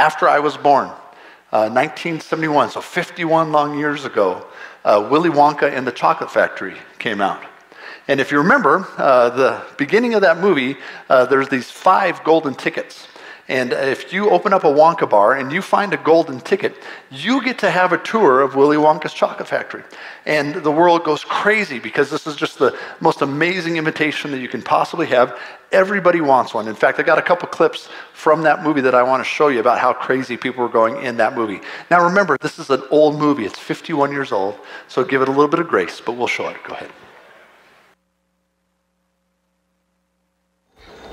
after I was born, uh, 1971, so 51 long years ago, uh, Willy Wonka and the Chocolate Factory came out. And if you remember, uh, the beginning of that movie, uh, there's these five golden tickets. And if you open up a Wonka bar and you find a golden ticket, you get to have a tour of Willy Wonka's chocolate factory. And the world goes crazy because this is just the most amazing invitation that you can possibly have. Everybody wants one. In fact, I got a couple clips from that movie that I want to show you about how crazy people were going in that movie. Now, remember, this is an old movie. It's 51 years old, so give it a little bit of grace, but we'll show it. Go ahead.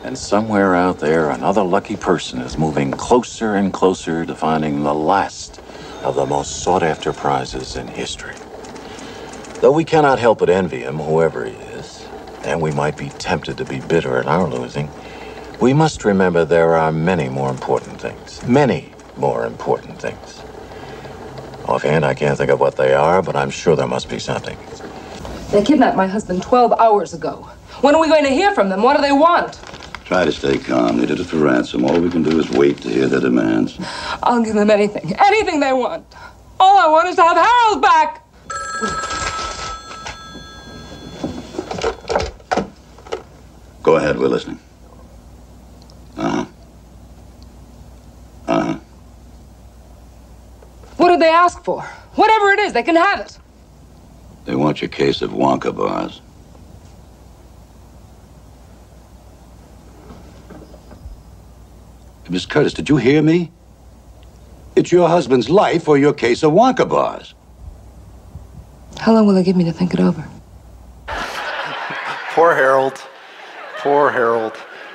And somewhere out there, another lucky person is moving closer and closer to finding the last of the most sought after prizes in history. Though we cannot help but envy him, whoever he is, and we might be tempted to be bitter at our losing, we must remember there are many more important things. Many more important things. Offhand, I can't think of what they are, but I'm sure there must be something. They kidnapped my husband 12 hours ago. When are we going to hear from them? What do they want? Try to stay calm. They did it for ransom. All we can do is wait to hear their demands. I'll give them anything. Anything they want. All I want is to have Harold back. Go ahead, we're listening. Uh huh. Uh huh. What did they ask for? Whatever it is, they can have it. They want your case of Wonka bars. Miss Curtis, did you hear me? It's your husband's life or your case of Wonka bars. How long will they give me to think it over? Poor Harold. Poor Harold.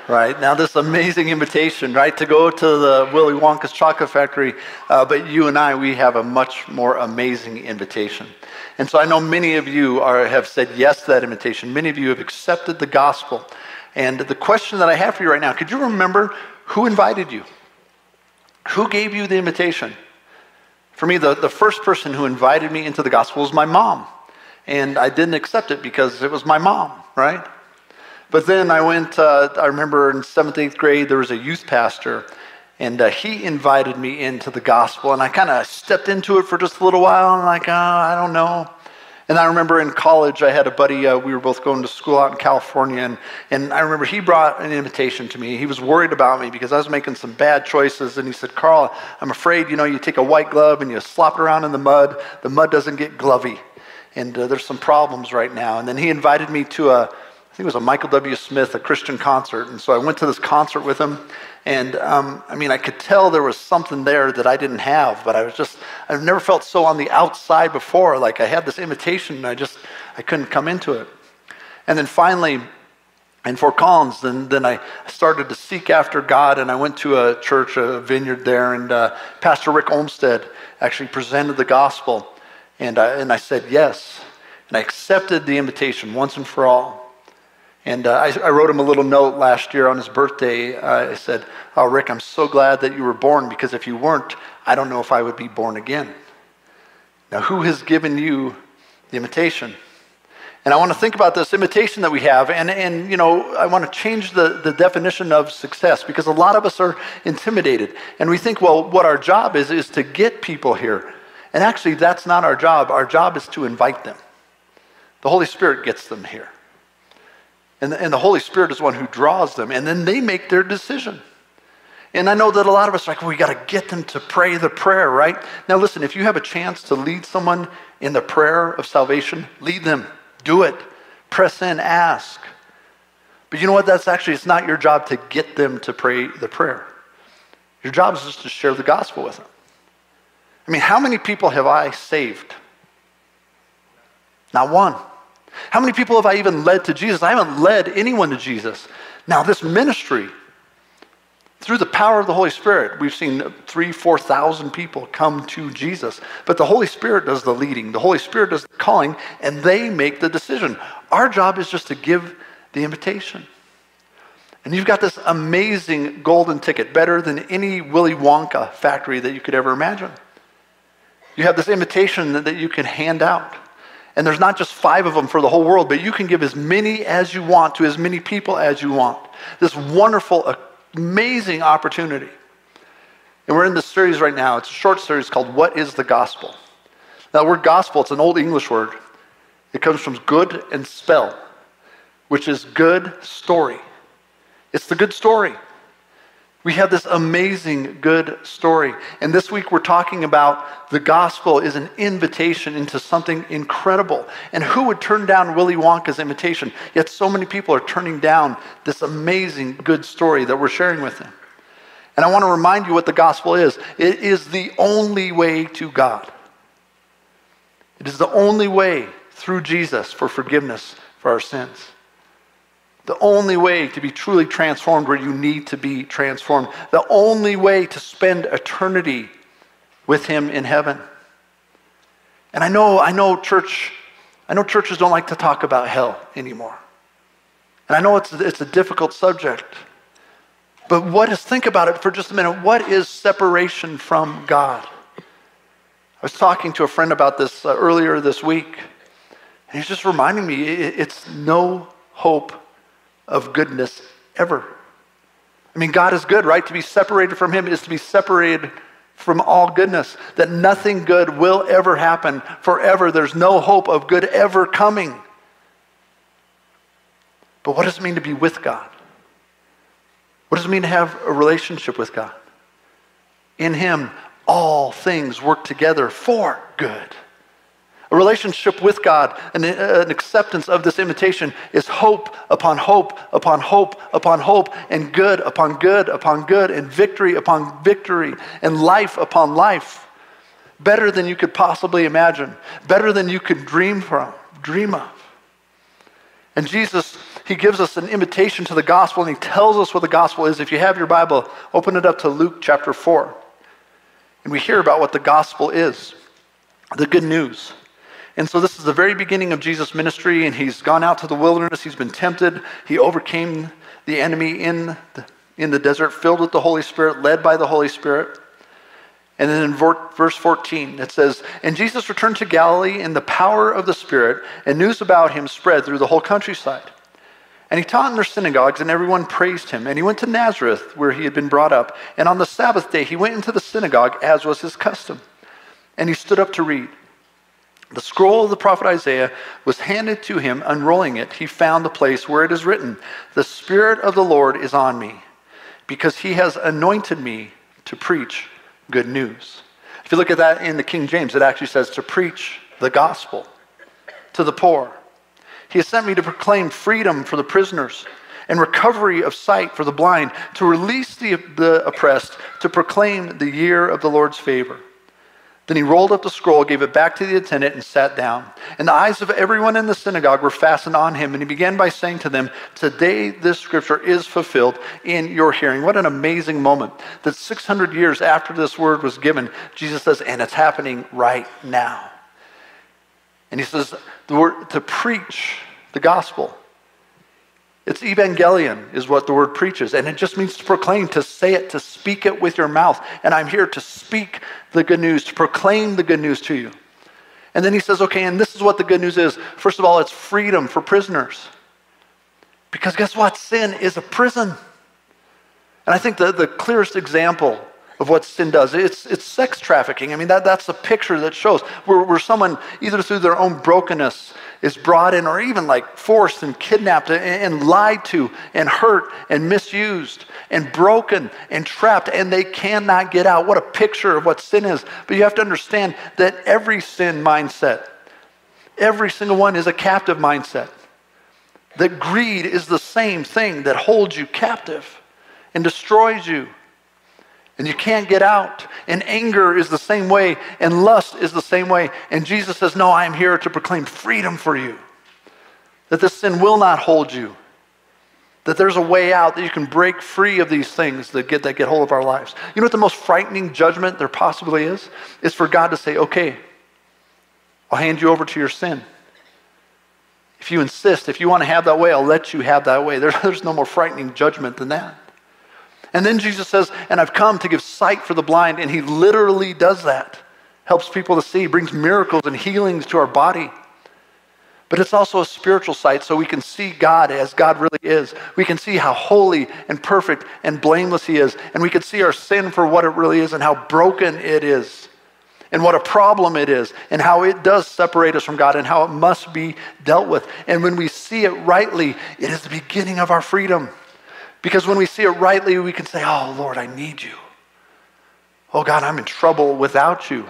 Right now, this amazing invitation, right, to go to the Willy Wonka's chocolate factory. Uh, but you and I, we have a much more amazing invitation. And so I know many of you are, have said yes to that invitation. Many of you have accepted the gospel. And the question that I have for you right now could you remember who invited you? Who gave you the invitation? For me, the, the first person who invited me into the gospel was my mom. And I didn't accept it because it was my mom, right? But then I went, uh, I remember in seventh, eighth grade, there was a youth pastor, and uh, he invited me into the gospel. And I kind of stepped into it for just a little while. I'm like, oh, I don't know. And I remember in college, I had a buddy, uh, we were both going to school out in California, and, and I remember he brought an invitation to me. He was worried about me because I was making some bad choices, and he said, Carl, I'm afraid, you know, you take a white glove and you slop it around in the mud, the mud doesn't get glovy, and uh, there's some problems right now. And then he invited me to a, I think it was a Michael W. Smith, a Christian concert, and so I went to this concert with him, and um, I mean, I could tell there was something there that I didn't have, but I was just, I've never felt so on the outside before. Like I had this invitation and I just, I couldn't come into it. And then finally, in Fort Collins, then, then I started to seek after God and I went to a church, a vineyard there, and uh, Pastor Rick Olmsted actually presented the gospel. And I, and I said yes. And I accepted the invitation once and for all. And uh, I, I, wrote him a little note last year on his birthday. Uh, I said, Oh, Rick, I'm so glad that you were born because if you weren't, I don't know if I would be born again. Now, who has given you the invitation? And I want to think about this invitation that we have, and, and you know, I want to change the, the definition of success because a lot of us are intimidated. And we think, well, what our job is, is to get people here. And actually, that's not our job. Our job is to invite them. The Holy Spirit gets them here. And the, and the Holy Spirit is one who draws them, and then they make their decision. And I know that a lot of us are like, well, we got to get them to pray the prayer, right? Now, listen, if you have a chance to lead someone in the prayer of salvation, lead them. Do it. Press in, ask. But you know what? That's actually, it's not your job to get them to pray the prayer. Your job is just to share the gospel with them. I mean, how many people have I saved? Not one. How many people have I even led to Jesus? I haven't led anyone to Jesus. Now, this ministry, through the power of the Holy Spirit, we've seen three, 4,000 people come to Jesus. But the Holy Spirit does the leading, the Holy Spirit does the calling, and they make the decision. Our job is just to give the invitation. And you've got this amazing golden ticket, better than any Willy Wonka factory that you could ever imagine. You have this invitation that you can hand out. And there's not just five of them for the whole world, but you can give as many as you want to as many people as you want. This wonderful amazing opportunity. And we're in this series right now. It's a short series called What is the Gospel? That word gospel, it's an old English word. It comes from good and spell, which is good story. It's the good story. We have this amazing good story. And this week we're talking about the gospel is an invitation into something incredible. And who would turn down Willy Wonka's invitation? Yet so many people are turning down this amazing good story that we're sharing with them. And I want to remind you what the gospel is it is the only way to God. It is the only way through Jesus for forgiveness for our sins. The only way to be truly transformed where you need to be transformed. The only way to spend eternity with Him in heaven. And I know, I know church, I know churches don't like to talk about hell anymore. And I know it's, it's a difficult subject. But what is, think about it for just a minute. What is separation from God? I was talking to a friend about this uh, earlier this week, and he's just reminding me it, it's no hope of goodness ever. I mean, God is good, right? To be separated from Him is to be separated from all goodness, that nothing good will ever happen forever. There's no hope of good ever coming. But what does it mean to be with God? What does it mean to have a relationship with God? In Him, all things work together for good. A relationship with God, an, uh, an, acceptance of this invitation is hope upon hope upon hope upon hope, and good upon good upon good, and victory upon victory, and life upon life. Better than you could possibly imagine, better than you could dream from, dream of. And Jesus, he gives us an invitation to the gospel, and he tells us what the gospel is. If you have your Bible, open it up to Luke chapter 4. And we hear about what the gospel is the good news. And so this is the very beginning of Jesus' ministry, and he's gone out to the wilderness. He's been tempted. He overcame the enemy in the, in the desert, filled with the Holy Spirit, led by the Holy Spirit. And then in verse 14, it says, And Jesus returned to Galilee in the power of the Spirit, and news about him spread through the whole countryside. And he taught in their synagogues, and everyone praised him. And he went to Nazareth, where he had been brought up. And on the Sabbath day, he went into the synagogue, as was his custom. And he stood up to read. The scroll of the prophet Isaiah was handed to him. Unrolling it, he found the place where it is written, The Spirit of the Lord is on me, because he has anointed me to preach good news. If you look at that in the King James, it actually says to preach the gospel to the poor. He has sent me to proclaim freedom for the prisoners and recovery of sight for the blind, to release the, the oppressed, to proclaim the year of the Lord's favor. Then he rolled up the scroll, gave it back to the attendant, and sat down. And the eyes of everyone in the synagogue were fastened on him. And he began by saying to them, Today this scripture is fulfilled in your hearing. What an amazing moment that 600 years after this word was given, Jesus says, And it's happening right now. And he says, the word, To preach the gospel. It's evangelion, is what the word preaches. And it just means to proclaim, to say it, to speak it with your mouth. And I'm here to speak the good news, to proclaim the good news to you. And then he says, okay, and this is what the good news is. First of all, it's freedom for prisoners. Because guess what? Sin is a prison. And I think the, the clearest example of what sin does. It's, it's sex trafficking. I mean, that, that's the picture that shows where, where someone, either through their own brokenness, is brought in or even like forced and kidnapped and, lied to and hurt and misused and broken and trapped, and they cannot get out. What a picture of what sin is. But you have to understand that every sin mindset, every single one is a captive mindset. That greed is the same thing that holds you captive and destroys you and you can't get out. And anger is the same way, and lust is the same way. And Jesus says, No, I am here to proclaim freedom for you. That this sin will not hold you. That there's a way out, that you can break free of these things that get, that get hold of our lives. You know what the most frightening judgment there possibly is? Is for God to say, okay, I'll hand you over to your sin. If you insist, if you want to have that way, I'll let you have that way. There, there's no more frightening judgment than that. And then Jesus says, And I've come to give sight for the blind. And he literally does that. Helps people to see, brings miracles and healings to our body. But it's also a spiritual sight so we can see God as God really is. We can see how holy and perfect and blameless He is. And we can see our sin for what it really is and how broken it is and what a problem it is, and how it does separate us from God, and how it must be dealt with. And when we see it rightly, it is the beginning of our freedom. Because when we see it rightly, we can say, Oh, Lord, I need you. Oh, God, I'm in trouble without you.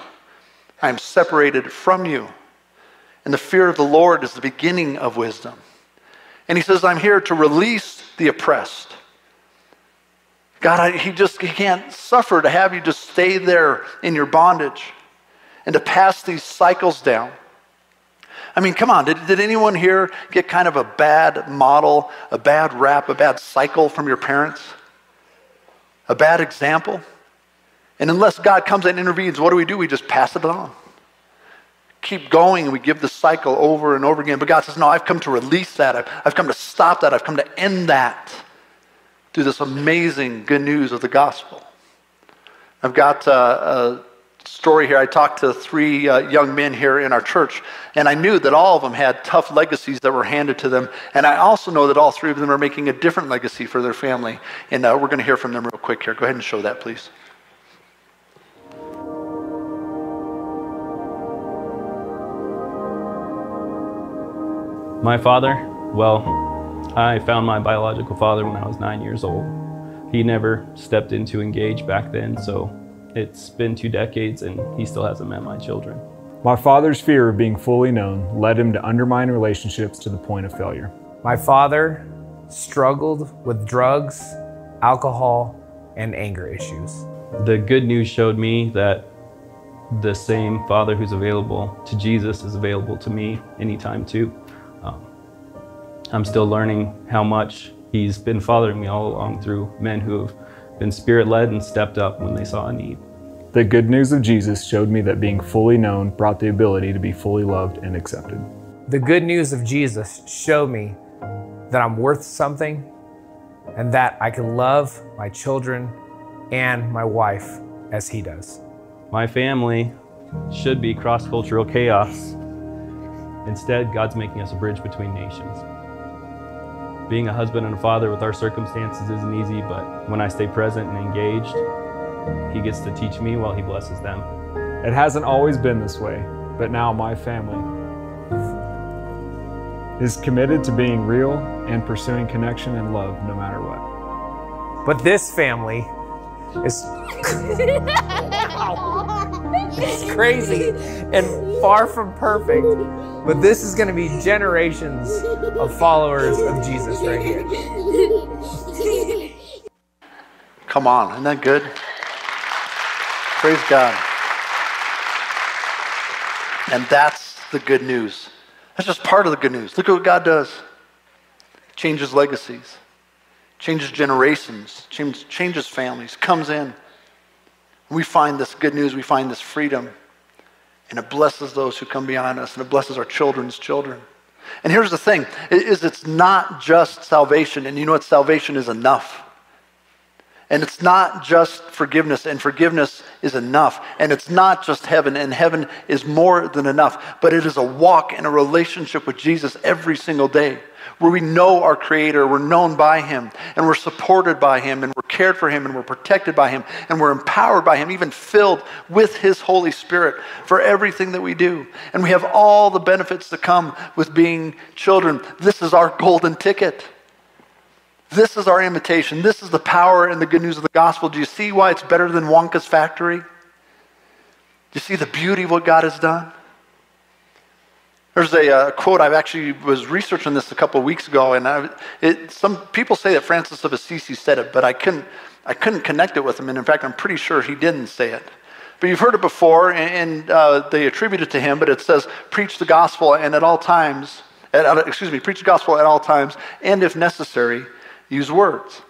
I'm separated from you. And the fear of the Lord is the beginning of wisdom. And he says, I'm here to release the oppressed. God, I, he just he can't suffer to have you just stay there in your bondage and to pass these cycles down. I mean, come on, did, did anyone here get kind of a bad model, a bad rap, a bad cycle from your parents? A bad example? And unless God comes and intervenes, what do we do? We just pass it on. Keep going, and we give the cycle over and over again. But God says, No, I've come to release that. I've, I've come to stop that. I've come to end that through this amazing good news of the gospel. I've got uh, a story here. I talked to three uh, young men here in our church, and I knew that all of them had tough legacies that were handed to them. And I also know that all three of them are making a different legacy for their family. And uh, we're going to hear from them real quick here. Go ahead and show that, please. My father, well, I found my biological father when I was nine years old. He never stepped in to engage back then, so it's been two decades and he still hasn't met my children. My father's fear of being fully known led him to undermine relationships to the point of failure. My father struggled with drugs, alcohol, and anger issues. The good news showed me that the same Father who's available to Jesus is available to me anytime too. Um, I'm still learning how much He's been fathering me all along through men who have been spirit led and stepped up when they saw a need. The good news of Jesus showed me that being fully known brought the ability to be fully loved and accepted. The good news of Jesus showed me that I'm worth something and that I can love my children and my wife as He does. My family should be cross cultural chaos. Instead, God's making us a bridge between nations being a husband and a father with our circumstances isn't easy, but when I stay present and engaged, He gets to teach me while He blesses them. It hasn't always been this way, but now my family is committed to being real and pursuing connection and love no matter what. But this family is it's crazy and far from perfect. But this is going to be generations of followers of Jesus right here. Come on, isn't that good? Praise God. And that's the good news. That's just part of the good news. Look at what God does. Changes legacies, changes generations, changes, changes families, comes in. We find this good news, we find this freedom. And it blesses those who come beyond us, and it blesses our children's children. And here's the thing is it's not just salvation, and you know what salvation is enough. And it's not just forgiveness, and forgiveness is enough. And it's not just heaven, and heaven is more than enough. But it is a walk in a relationship with Jesus every single day where we know our Creator, we're known by Him, and we're supported by Him, and we're cared for Him, and we're protected by Him, and we're empowered by Him, even filled with His Holy Spirit for everything that we do. And we have all the benefits that come with being children. This is our golden ticket. This is our invitation. This is the power and the good news of the gospel. Do you see why it's better than Wonka's factory? Do you see the beauty of what God has done? There's a uh, quote I actually was researching this a couple of weeks ago, and I, it, some people say that Francis of Assisi said it, but I couldn't, I couldn't connect it with him. And in fact, I'm pretty sure he didn't say it. But you've heard it before, and, and uh, they attribute it to him. But it says, "Preach the gospel, and at all times, at, excuse me, preach the gospel at all times, and if necessary, use words.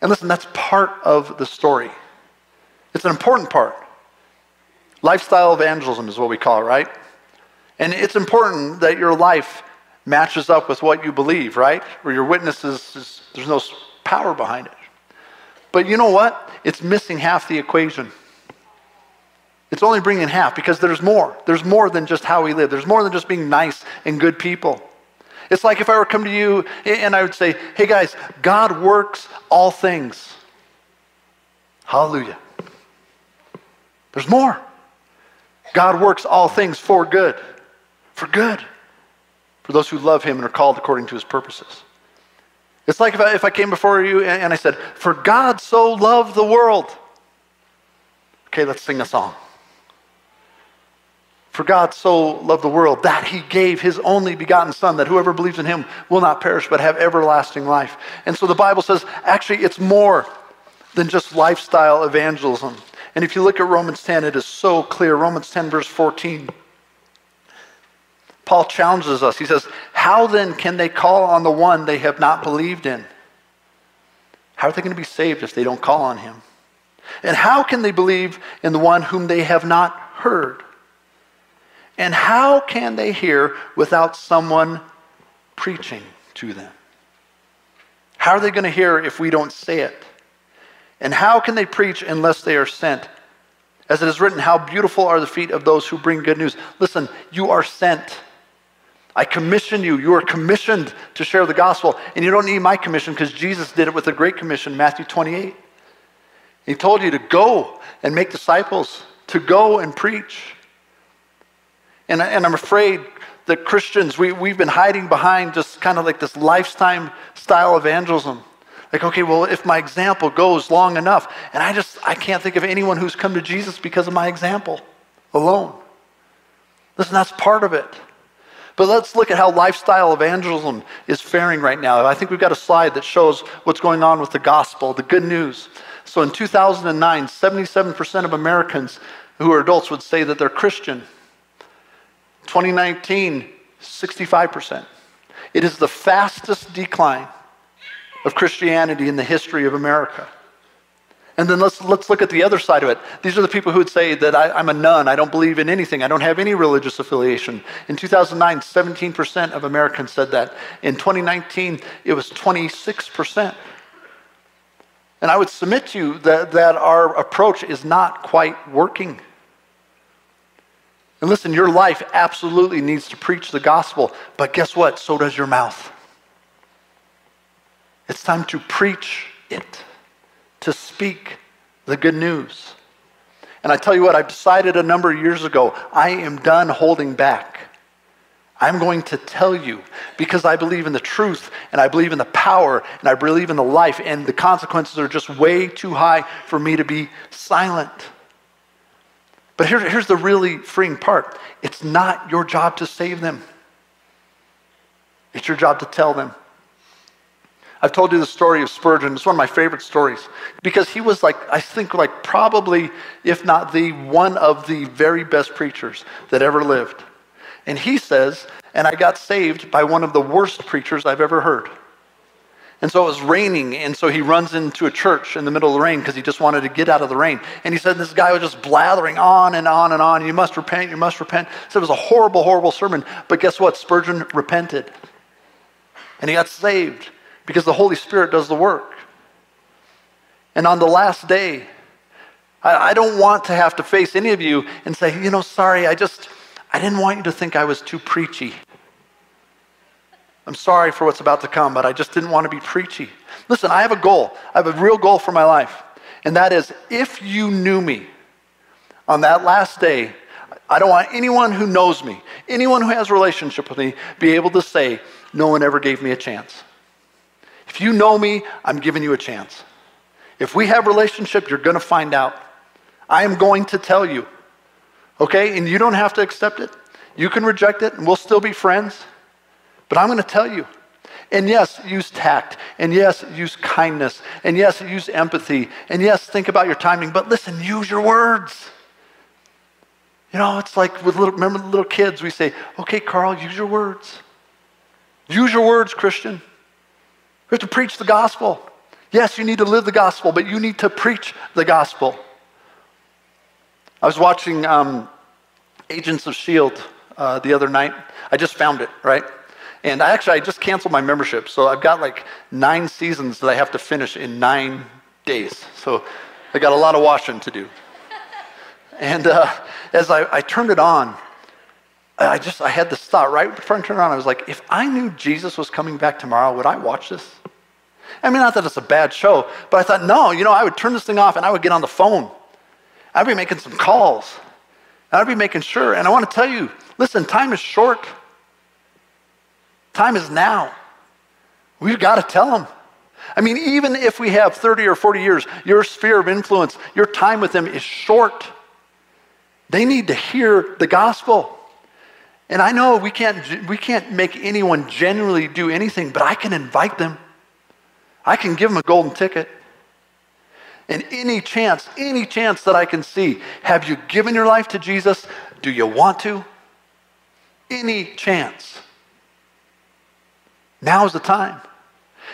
And listen, that's part of the story. It's an important part. Lifestyle evangelism is what we call it, right? And it's important that your life matches up with what you believe, right? Or your witnesses, is, there's no power behind it. But you know what? It's missing half the equation. It's only bringing half because there's more. There's more than just how we live. There's more than just being nice and good people. It's like if I were to come to you and I would say, hey guys, God works all things. Hallelujah. There's more. God works all things for good. For good. For those who love him and are called according to his purposes. It's like if I, if I came before you and I said, For God so loved the world. Okay, let's sing a song. For God so loved the world that he gave his only begotten Son, that whoever believes in him will not perish but have everlasting life. And so the Bible says actually it's more than just lifestyle evangelism. And if you look at Romans 10, it is so clear. Romans 10, verse 14. Paul challenges us. He says, How then can they call on the one they have not believed in? How are they going to be saved if they don't call on him? And how can they believe in the one whom they have not heard? And how can they hear without someone preaching to them? How are they going to hear if we don't say it? And how can they preach unless they are sent? As it is written, How beautiful are the feet of those who bring good news. Listen, you are sent. I commission you. You are commissioned to share the gospel. And you don't need my commission because Jesus did it with a great commission, Matthew 28. He told you to go and make disciples, to go and preach. And, and I'm afraid that Christians, we, we've been hiding behind just kind of like this lifetime style evangelism. Like, okay, well, if my example goes long enough, and I just, I can't think of anyone who's come to Jesus because of my example alone. Listen, that's part of it. But let's look at how lifestyle evangelism is faring right now. I think we've got a slide that shows what's going on with the gospel, the good news. So in 2009, 77% of Americans who are adults would say that they're Christian. 2019, 65%. It is the fastest decline of Christianity in the history of America. And then let's, let's look at the other side of it. These are the people who would say that I, am a none, I don't believe in anything, I don't have any religious affiliation. In 2009, 17% of Americans said that. In 2019, it was 26%. And I would submit to you that, that our approach is not quite working. And listen, your life absolutely needs to preach the gospel, but guess what? So does your mouth. It's time to preach it, to speak the good news. And I tell you what, I've decided a number of years ago, I am done holding back. I'm going to tell you because I believe in the truth and I believe in the power and I believe in the life, and the consequences are just way too high for me to be silent. But here, here's the really freeing part it's not your job to save them, it's your job to tell them. I've told you the story of Spurgeon. It's one of my favorite stories because he was like, I think, like probably, if not the one of the very best preachers that ever lived. And he says, and I got saved by one of the worst preachers I've ever heard. And so it was raining, and so he runs into a church in the middle of the rain because he just wanted to get out of the rain. And he said this guy was just blathering on and on and on. You must repent, you must repent. So it was a horrible, horrible sermon. But guess what? Spurgeon repented. And he got saved because the Holy Spirit does the work. And on the last day, I, I don't want to have to face any of you and say, you know, sorry, I just, I didn't want you to think I was too preachy. I'm sorry for what's about to come, but I just didn't want to be preachy. Listen, I have a goal. I have a real goal for my life. And that is if you knew me on that last day, I don't want anyone who knows me, anyone who has a relationship with me, be able to say, no one ever gave me a chance. If you know me, I'm giving you a chance. If we have relationship, you're going to find out. I am going to tell you. Okay? And you don't have to accept it. You can reject it and we'll still be friends. But I'm going to tell you. And yes, use tact. And yes, use kindness. And yes, use empathy. And yes, think about your timing. But listen, use your words. You know, it's like with little, remember little kids, we say, okay, Carl, use your words. Use your words, Christian. We have to preach the gospel. Yes, you need to live the gospel, but you need to preach the gospel. I was watching um, Agents of S.H.I.E.L.D. Uh, the other night. I just found it, right? And I actually, I just canceled my membership. So I've got like nine seasons that I have to finish in nine days. So I got a lot of washing to do. And uh, as I, I turned it on, I just, I had this thought right before I turned it on. I was like, if I knew Jesus was coming back tomorrow, would I watch this? I mean, not that it's a bad show, but I thought, no, you know, I would turn this thing off and I would get on the phone. I'd be making some calls. I'd be making sure. And I want to tell you, listen, time is short. Time is now. We've got to tell them. I mean, even if we have 30 or 40 years, your sphere of influence, your time with them is short. They need to hear the gospel. And I know we can't, we can't make anyone genuinely do anything, but I can invite them. I can give them a golden ticket. And any chance, any chance that I can see, have you given your life to Jesus? Do you want to? Any chance. Now is the time.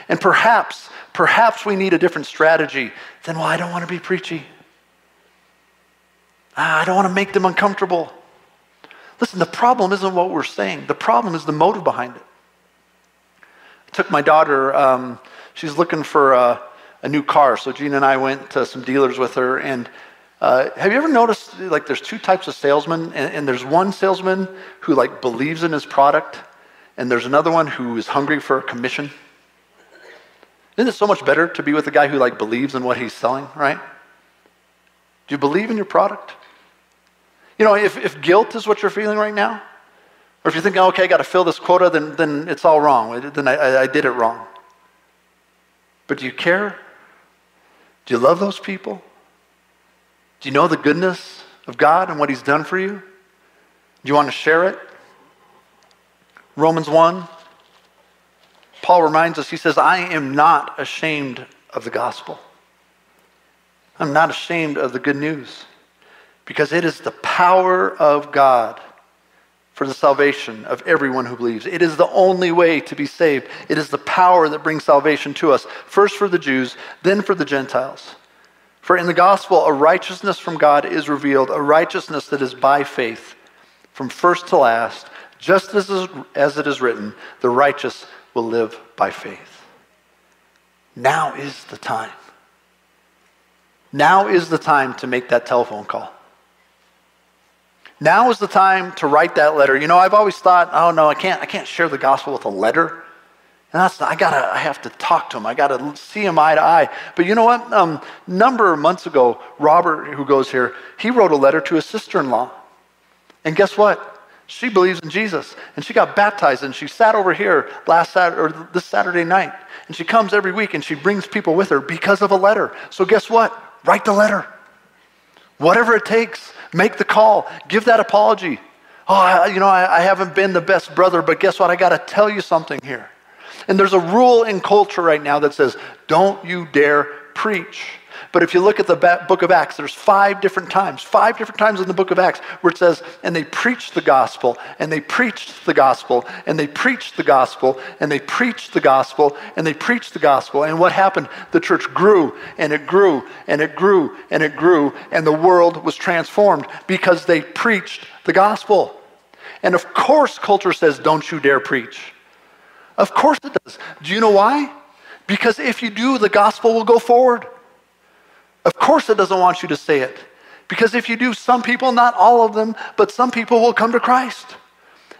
And perhaps, perhaps we need a different strategy than, well, I don't want to be preachy. Ah, I don't want to make them uncomfortable. Listen, the problem isn't what we're saying, the problem is the motive behind it. I took my daughter, um, she's looking for a, a, new car. So Gina and I went to some dealers with her. And uh, have you ever noticed, like, there's two types of salesmen, and, and there's one salesman who, like, believes in his product, and there's another one who is hungry for a commission? Isn't it so much better to be with a guy who, like, believes in what he's selling, right? Do you believe in your product? You know, if, if guilt is what you're feeling right now, or if you're thinking, okay, I got to fill this quota, then, then it's all wrong. Then I, I did it wrong. But do you care? Do you love those people? Do you know the goodness of God and what He's done for you? Do you want to share it? Romans 1, Paul reminds us, he says, I am not ashamed of the gospel. I'm not ashamed of the good news because it is the power of God for the salvation of everyone who believes. It is the only way to be saved. It is the power that brings salvation to us, first for the Jews, then for the Gentiles. For in the gospel, a righteousness from God is revealed, a righteousness that is by faith, from first to last, just as, as it is written, the righteous will live by faith. Now is the time. Now is the time to make that telephone call. Now is the time to write that letter. You know, I've always thought, oh no, I can't, I can't share the gospel with a letter. And that's, I gotta, I have to talk to him. I gotta see him eye to eye. But you know what? Um, number of months ago, Robert, who goes here, he wrote a letter to his sister-in-law. And guess what? She believes in Jesus, and she got baptized, and she sat over here last Saturday or this Saturday night, and she comes every week, and she brings people with her because of a letter. So guess what? Write the letter. Whatever it takes, make the call, give that apology. Oh, you know, I, I haven't been the best brother, but guess what? I got to tell you something here. And there's a rule in culture right now that says, don't you dare preach. But if you look at the book of Acts, there's five different times, five different times in the book of Acts where it says, and they preached the gospel, and they preached the gospel, and they preached the gospel, and they preached the gospel, and they preached the gospel. And what happened? The church grew, and it grew, and it grew, and it grew, and the world was transformed because they preached the gospel. And of course, culture says, don't you dare preach. Of course it does. Do you know why? Because if you do, the gospel will go forward. Of course, it doesn't want you to say it. Because if you do, some people, not all of them, but some people will come to Christ.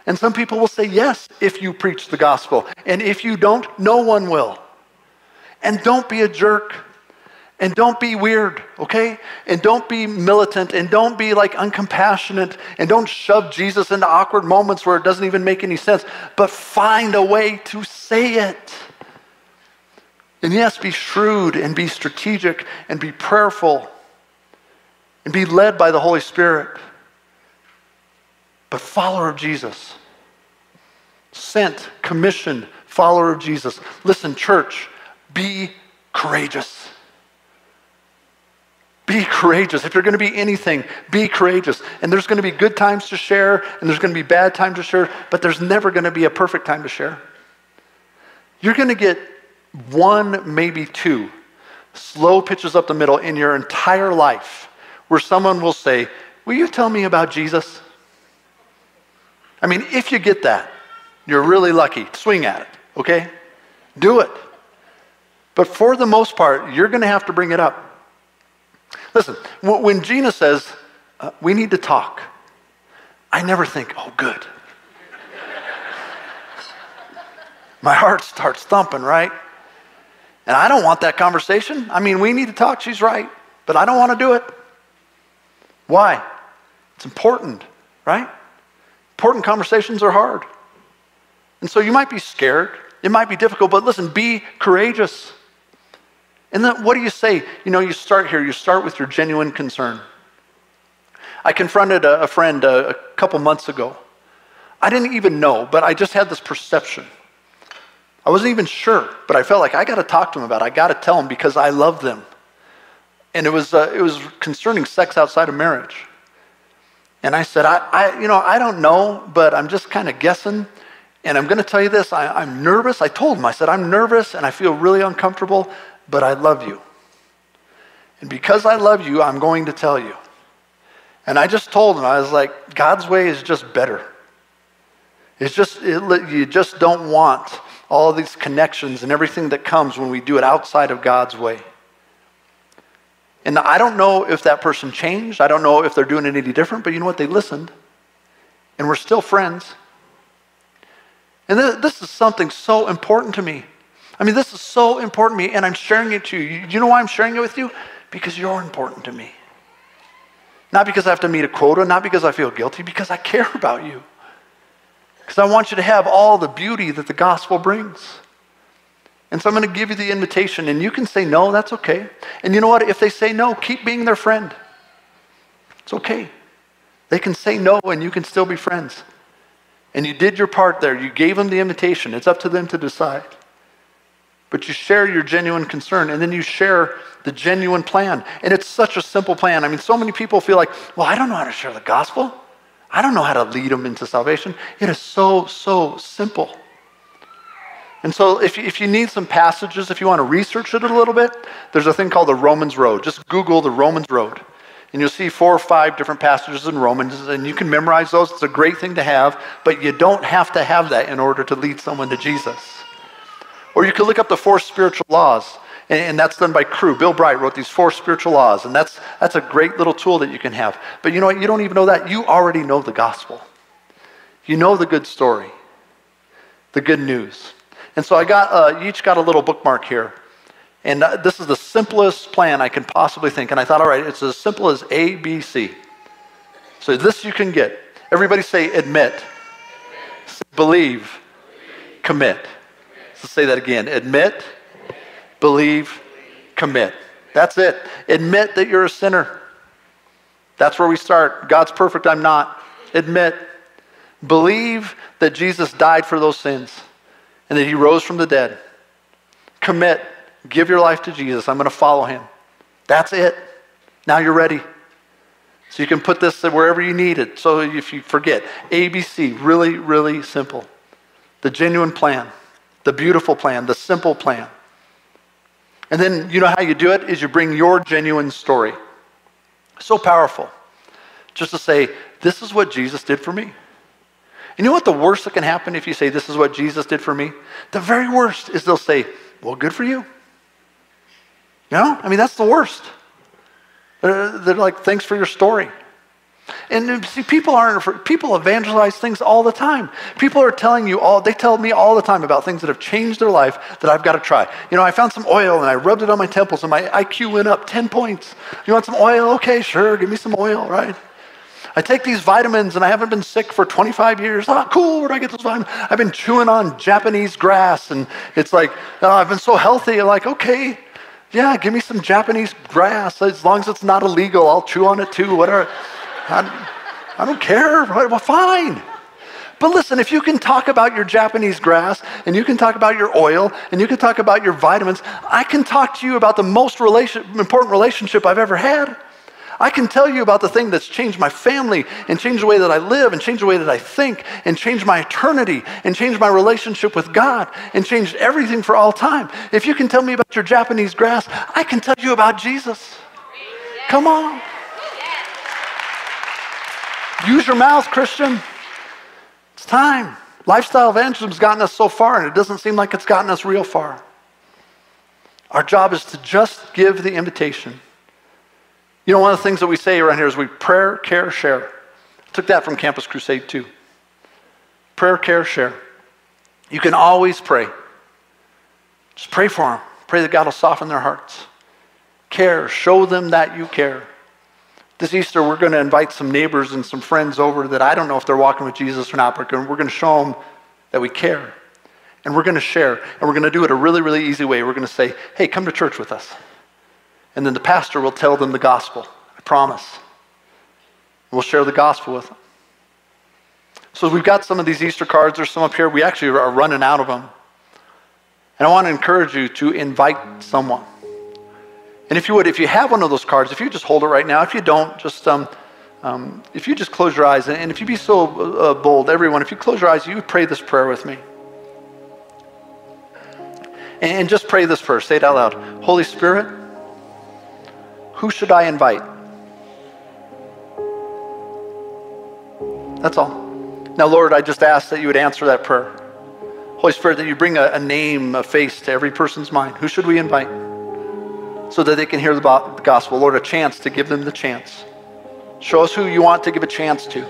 And some people will say yes if you preach the gospel. And if you don't, no one will. And don't be a jerk. And don't be weird, okay? And don't be militant. And don't be like uncompassionate. And don't shove Jesus into awkward moments where it doesn't even make any sense. But find a way to say it. And yes, be shrewd and be strategic and be prayerful and be led by the Holy Spirit. But follower of Jesus, sent, commissioned follower of Jesus. Listen, church, be courageous. Be courageous. If you're going to be anything, be courageous. And there's going to be good times to share, and there's going to be bad times to share, but there's never going to be a perfect time to share. You're going to get one, maybe two slow pitches up the middle in your entire life where someone will say, Will you tell me about Jesus? I mean, if you get that, you're really lucky. Swing at it, okay? Do it. But for the most part, you're going to have to bring it up. Listen, when Gina says, uh, we need to talk, I never think, oh, good. My heart starts thumping, right? And I don't want that conversation. I mean, we need to talk, she's right, but I don't want to do it. Why? It's important, right? Important conversations are hard. And so you might be scared, it might be difficult, but listen, be courageous. And then what do you say? You know, you start here, you start with your genuine concern. I confronted a, friend a couple months ago. I didn't even know, but I just had this perception. I wasn't even sure, but I felt like I got to talk to him about it. I got to tell him because I love them. And it was, uh, it was concerning sex outside of marriage. And I said, I, I you know, I don't know, but I'm just kind of guessing. And I'm going to tell you this I, I'm nervous. I told him, I said, I'm nervous and I feel really uncomfortable, but I love you. And because I love you, I'm going to tell you. And I just told him, I was like, God's way is just better. It's just, it, you just don't want all these connections and everything that comes when we do it outside of God's way. And I don't know if that person changed. I don't know if they're doing it any different, but you know what? They listened. And we're still friends. And this is something so important to me. I mean, this is so important to me, and I'm sharing it to you. You know why I'm sharing it with you? Because you're important to me. Not because I have to meet a quota, not because I feel guilty, because I care about you. Because I want you to have all the beauty that the gospel brings. And so I'm going to give you the invitation, and you can say no, that's okay. And you know what? If they say no, keep being their friend. It's okay. They can say no, and you can still be friends. And you did your part there. You gave them the invitation. It's up to them to decide. But you share your genuine concern, and then you share the genuine plan. And it's such a simple plan. I mean, so many people feel like, well, I don't know how to share the gospel. I don't know how to lead them into salvation. It is so, so simple. And so, if you, if you need some passages, if you want to research it a little bit, there's a thing called the Romans Road. Just Google the Romans Road. And you'll see four or five different passages in Romans, and you can memorize those. It's a great thing to have, but you don't have to have that in order to lead someone to Jesus. Or you could look up the four spiritual laws. And, that's done by Cru Bill Bright wrote these four spiritual laws, and that's, that's a great little tool that you can have. But you know what? You don't even know that. You already know the gospel. You know the good story, the good news. And so I got, uh, you each got a little bookmark here. And uh, this is the simplest plan I can possibly think. And I thought, all right, it's as simple as A, B, C. So this you can get. Everybody say admit, believe, commit. Let's say that again. Admit, believe, commit. That's it. Admit that you're a sinner. That's where we start. God's perfect, I'm not. Admit. Believe that Jesus died for those sins and that he rose from the dead. Commit. Give your life to Jesus. I'm going to follow him. That's it. Now you're ready. So you can put this wherever you need it. So if you forget, ABC, really, really simple. The genuine plan, the beautiful plan, the simple plan. And then you know how you do it is you bring your genuine story. So powerful. Just to say, this is what Jesus did for me. And you know what the worst that can happen if you say, this is what Jesus did for me? The very worst is they'll say, well, good for you. No? I mean, that's the worst. They're, they're like, thanks for your story. And see, people aren't, people evangelize things all the time. People are telling you all, they tell me all the time about things that have changed their life that I've got to try. You know, I found some oil and I rubbed it on my temples and my IQ went up 10 points. You want some oil? Okay, sure, give me some oil, right? I take these vitamins and I haven't been sick for 25 years. Oh, cool, where do I get those vitamins? I've been chewing on Japanese grass and it's like, oh, I've been so healthy. Like, okay, yeah, give me some Japanese grass. As long as it's not illegal, I'll chew on it too, whatever. I, don't care. Well, fine. But listen, if you can talk about your Japanese grass and you can talk about your oil and you can talk about your vitamins, I can talk to you about the most relation, important relationship I've ever had. I can tell you about the thing that's changed my family and changed the way that I live and changed the way that I think and changed my eternity and changed my relationship with God and changed everything for all time. If you can tell me about your Japanese grass, I can tell you about Jesus. Come on. Use your mouth, Christian. It's time. Lifestyle evangelism's gotten us so far, and it doesn't seem like it's gotten us real far. Our job is to just give the invitation. You know, one of the things that we say around here is we prayer, care, share. I took that from Campus Crusade too. Prayer, care, share. You can always pray. Just pray for them. Pray that God will soften their hearts. Care. Show them that you care. This Easter, we're going to invite some neighbors and some friends over that I don't know if they're walking with Jesus or not, but we're going to show them that we care. And we're going to share. And we're going to do it a really, really easy way. We're going to say, hey, come to church with us. And then the pastor will tell them the gospel. I promise. We'll share the gospel with them. So we've got some of these Easter cards. There's some up here. We actually are running out of them. And I want to encourage you to invite someone. And if you would, if you have one of those cards, if you just hold it right now, if you don't, just um, um, if you just close your eyes, and if you'd be so uh, bold, everyone, if you close your eyes, you would pray this prayer with me. And just pray this first. Say it out loud. Holy Spirit, who should I invite? That's all. Now, Lord, I just ask that you would answer that prayer. Holy Spirit, that you bring a, a name, a face to every person's mind. Who should we invite? So that they can hear the gospel. Lord, a chance to give them the chance. Show us who you want to give a chance to.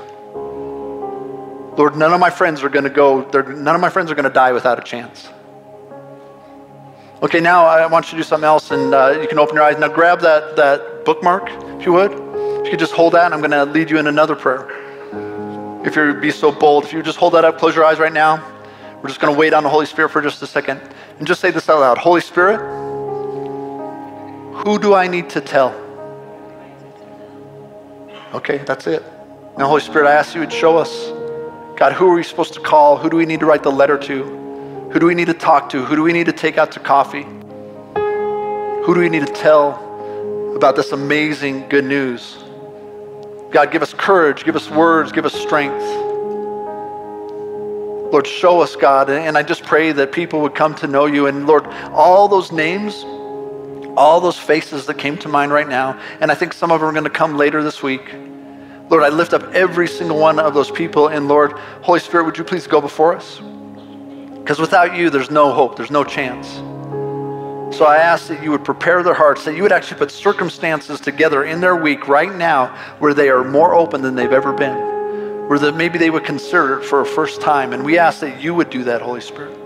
Lord, none of my friends are going to go, none of my friends are going to die without a chance. Okay, now I want you to do something else, and uh, you can open your eyes. Now grab that, that bookmark, if you would. If you could just hold that, I'm going to lead you in another prayer. If you'd be so bold, if you just hold that up, close your eyes right now. We're just going to wait on the Holy Spirit for just a second. And just say this out loud Holy Spirit, who do I need to tell? Okay, that's it. Now, Holy Spirit, I ask you to show us, God, who are we supposed to call? Who do we need to write the letter to? Who do we need to talk to? Who do we need to take out to coffee? Who do we need to tell about this amazing good news? God, give us courage, give us words, give us strength. Lord, show us, God. And I just pray that people would come to know you. And Lord, all those names, all those faces that came to mind right now, and I think some of them are going to come later this week. Lord, I lift up every single one of those people, and Lord, Holy Spirit, would you please go before us? Because without you, there's no hope, there's no chance. So I ask that you would prepare their hearts, that you would actually put circumstances together in their week right now where they are more open than they've ever been, where that maybe they would consider it for a first time. And we ask that you would do that, Holy Spirit.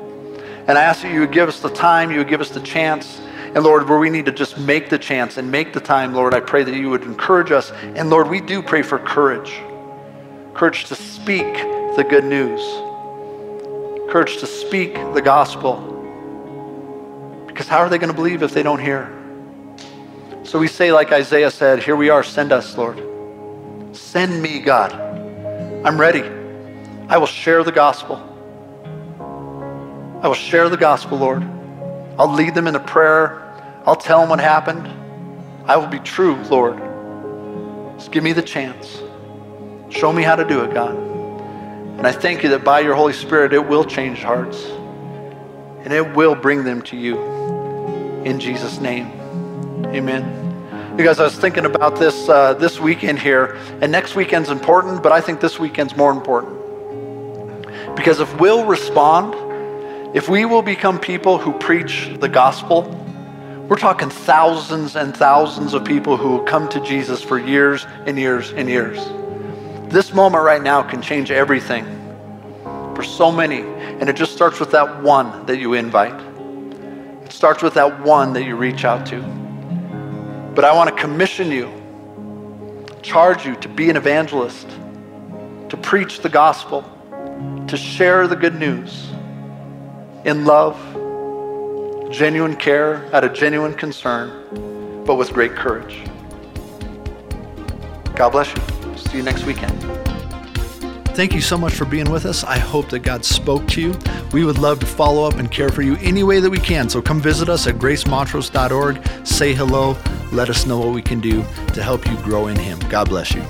And I ask that you would give us the time, you would give us the chance and Lord, where we need to just make the chance and make the time, Lord, I pray that you would encourage us. And Lord, we do pray for courage courage to speak the good news, courage to speak the gospel. Because how are they going to believe if they don't hear? So we say, like Isaiah said, Here we are, send us, Lord. Send me, God. I'm ready. I will share the gospel. I will share the gospel, Lord. I'll lead them in a prayer. I'll tell them what happened. I will be true, Lord. Just give me the chance. Show me how to do it, God. And I thank you that by your Holy Spirit, it will change hearts and it will bring them to you. In Jesus' name, amen. You guys, I was thinking about this uh, this weekend here, and next weekend's important, but I think this weekend's more important. Because if we'll respond, if we will become people who preach the gospel, we're talking thousands and thousands of people who will come to Jesus for years and years and years. This moment right now can change everything for so many. And it just starts with that one that you invite. It starts with that one that you reach out to. But I want to commission you, charge you to be an evangelist, to preach the gospel, to share the good news in love, genuine care, out of genuine concern, but with great courage. God bless you. See you next weekend. Thank you so much for being with us. I hope that God spoke to you. We would love to follow up and care for you any way that we can. So come visit us at gracemontrose.org. Say hello. Let us know what we can do to help you grow in Him. God bless you.